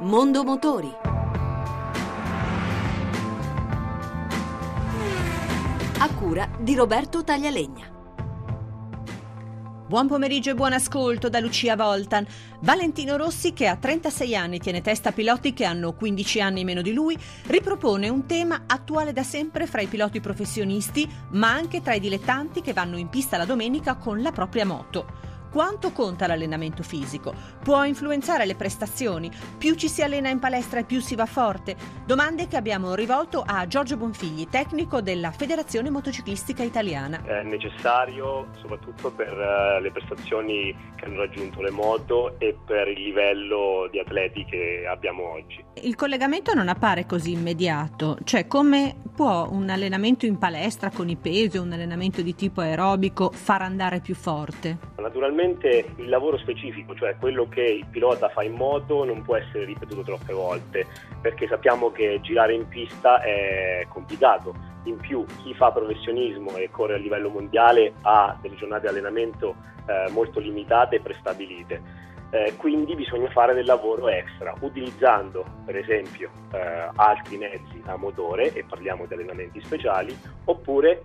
Mondo Motori. A cura di Roberto Taglialegna. Buon pomeriggio e buon ascolto da Lucia Voltan. Valentino Rossi, che a 36 anni tiene testa a piloti che hanno 15 anni meno di lui, ripropone un tema attuale da sempre fra i piloti professionisti, ma anche tra i dilettanti che vanno in pista la domenica con la propria moto. Quanto conta l'allenamento fisico? Può influenzare le prestazioni? Più ci si allena in palestra e più si va forte? Domande che abbiamo rivolto a Giorgio Bonfigli, tecnico della Federazione Motociclistica Italiana. È necessario soprattutto per eh, le prestazioni che hanno raggiunto le moto e per il livello di atleti che abbiamo oggi. Il collegamento non appare così immediato, cioè come può un allenamento in palestra con i pesi o un allenamento di tipo aerobico far andare più forte? Naturalmente il lavoro specifico, cioè quello che il pilota fa in moto, non può essere ripetuto troppe volte, perché sappiamo che girare in pista è complicato. In più, chi fa professionismo e corre a livello mondiale ha delle giornate di allenamento eh, molto limitate e prestabilite. Eh, quindi bisogna fare del lavoro extra utilizzando per esempio eh, altri mezzi a motore e parliamo di allenamenti speciali oppure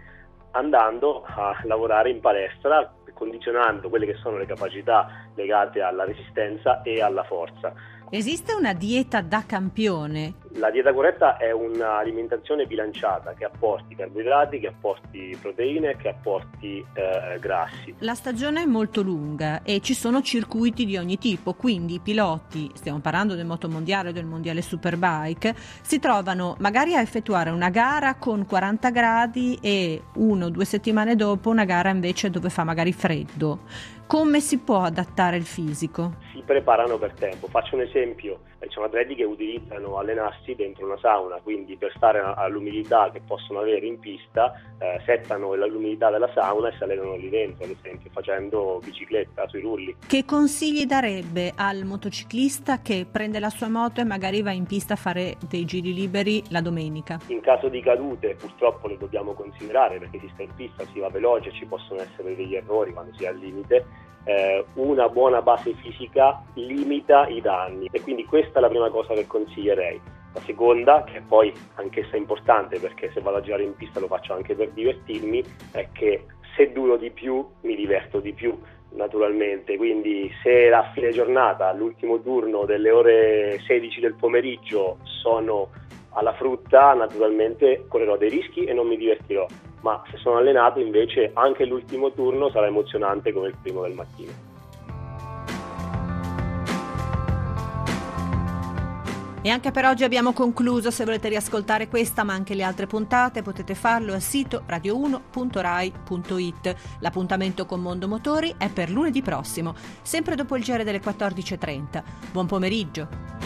andando a lavorare in palestra condizionando quelle che sono le capacità legate alla resistenza e alla forza. Esiste una dieta da campione? La dieta corretta è un'alimentazione bilanciata che apporti carboidrati, che apporti proteine, che apporti eh, grassi. La stagione è molto lunga e ci sono circuiti di ogni tipo, quindi i piloti, stiamo parlando del motomondiale o del mondiale superbike, si trovano magari a effettuare una gara con 40 gradi e uno o due settimane dopo una gara invece dove fa magari freddo. Come si può adattare il fisico? Si preparano per tempo. Faccio un esempio, ci sono atleti che utilizzano allenarsi dentro una sauna, quindi per stare all'umidità che possono avere in pista, eh, settano l'umidità della sauna e si allenano lì dentro, ad esempio facendo bicicletta sui rulli. Che consigli darebbe al motociclista che prende la sua moto e magari va in pista a fare dei giri liberi la domenica? In caso di cadute purtroppo le dobbiamo considerare perché si sta in pista, si va veloce, ci possono essere degli errori quando si è al limite eh, una buona base fisica limita i danni. E quindi questa è la prima cosa che consiglierei. La seconda, che poi anch'essa importante perché se vado a girare in pista lo faccio anche per divertirmi, è che se duro di più mi diverto di più naturalmente, quindi se a fine giornata, all'ultimo turno delle ore 16 del pomeriggio sono alla frutta, naturalmente correrò dei rischi e non mi divertirò ma se sono allenato invece anche l'ultimo turno sarà emozionante come il primo del mattino. E anche per oggi abbiamo concluso, se volete riascoltare questa ma anche le altre puntate potete farlo al sito radio1.rai.it. L'appuntamento con Mondo Motori è per lunedì prossimo, sempre dopo il giro delle 14.30. Buon pomeriggio!